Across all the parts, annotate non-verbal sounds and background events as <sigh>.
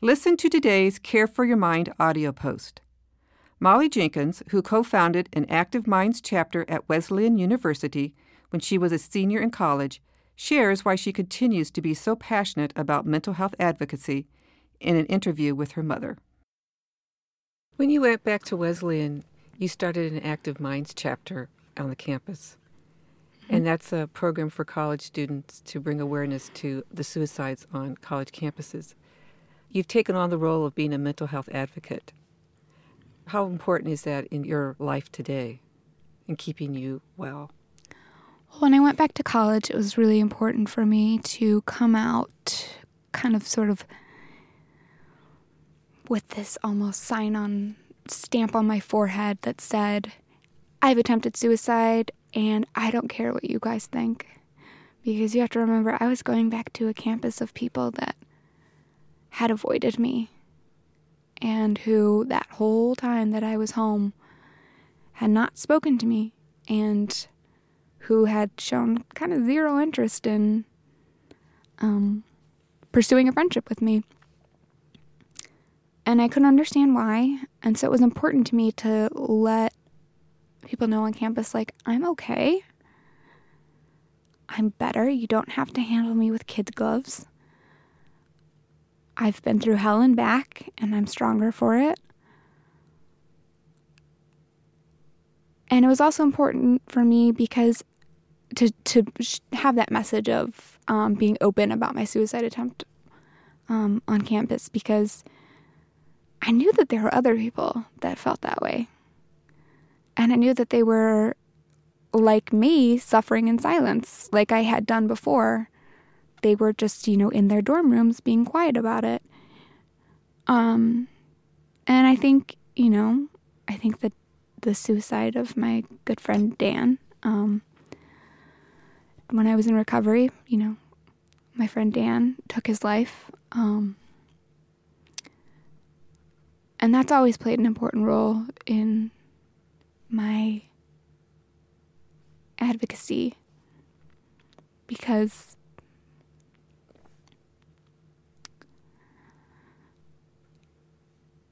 Listen to today's Care for Your Mind audio post. Molly Jenkins, who co founded an Active Minds chapter at Wesleyan University when she was a senior in college, shares why she continues to be so passionate about mental health advocacy in an interview with her mother. When you went back to Wesleyan, you started an Active Minds chapter on the campus. Mm-hmm. And that's a program for college students to bring awareness to the suicides on college campuses. You've taken on the role of being a mental health advocate. How important is that in your life today in keeping you well? When I went back to college, it was really important for me to come out kind of sort of with this almost sign on stamp on my forehead that said, I've attempted suicide and I don't care what you guys think. Because you have to remember, I was going back to a campus of people that had avoided me and who, that whole time that I was home, had not spoken to me and who had shown kind of zero interest in um, pursuing a friendship with me. And I couldn't understand why. And so it was important to me to let people know on campus, like, I'm okay. I'm better. You don't have to handle me with kid gloves. I've been through hell and back, and I'm stronger for it. And it was also important for me because to to have that message of um, being open about my suicide attempt um, on campus because I knew that there were other people that felt that way. And I knew that they were like me, suffering in silence, like I had done before. They were just, you know, in their dorm rooms being quiet about it. Um, and I think, you know, I think that the suicide of my good friend Dan, um, when I was in recovery, you know, my friend Dan took his life. Um, and that's always played an important role in my advocacy because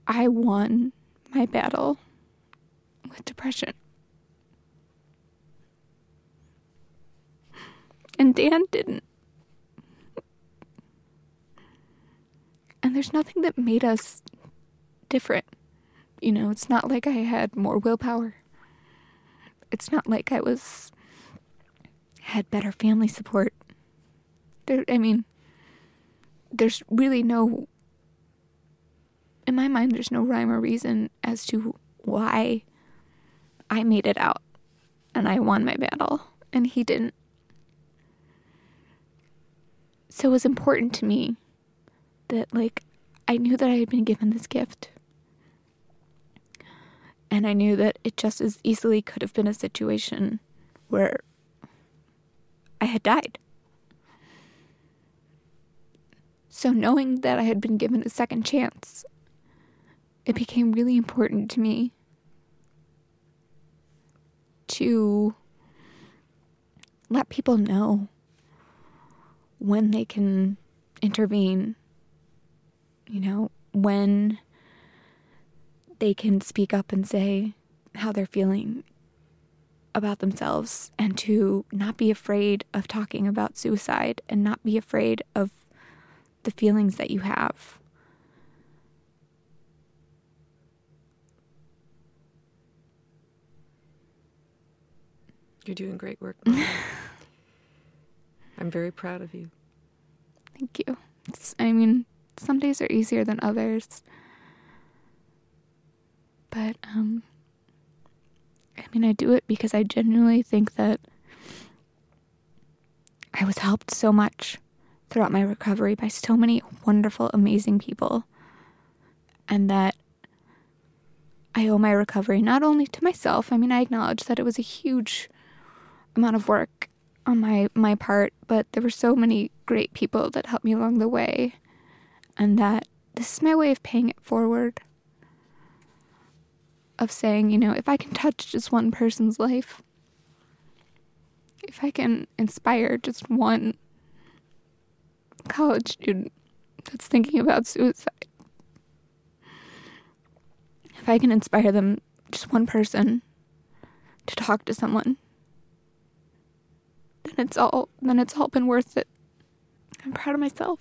I won my battle with depression. And Dan didn't. And there's nothing that made us different. You know, it's not like I had more willpower it's not like I was had better family support. There, I mean, there's really no, in my mind, there's no rhyme or reason as to why I made it out and I won my battle and he didn't. So it was important to me that, like, I knew that I had been given this gift and I knew that it just as easily could have been a situation where I had died. So, knowing that I had been given a second chance, it became really important to me to let people know when they can intervene, you know, when they can speak up and say how they're feeling about themselves and to not be afraid of talking about suicide and not be afraid of the feelings that you have. You're doing great work. <laughs> I'm very proud of you. Thank you. It's, I mean, some days are easier than others. But um I mean I do it because I genuinely think that I was helped so much throughout my recovery by so many wonderful, amazing people. And that I owe my recovery not only to myself, I mean, I acknowledge that it was a huge amount of work on my, my part, but there were so many great people that helped me along the way. And that this is my way of paying it forward of saying, you know, if I can touch just one person's life, if I can inspire just one college student that's thinking about suicide, if I can inspire them, just one person, to talk to someone, then it's all then it's all been worth it. I'm proud of myself.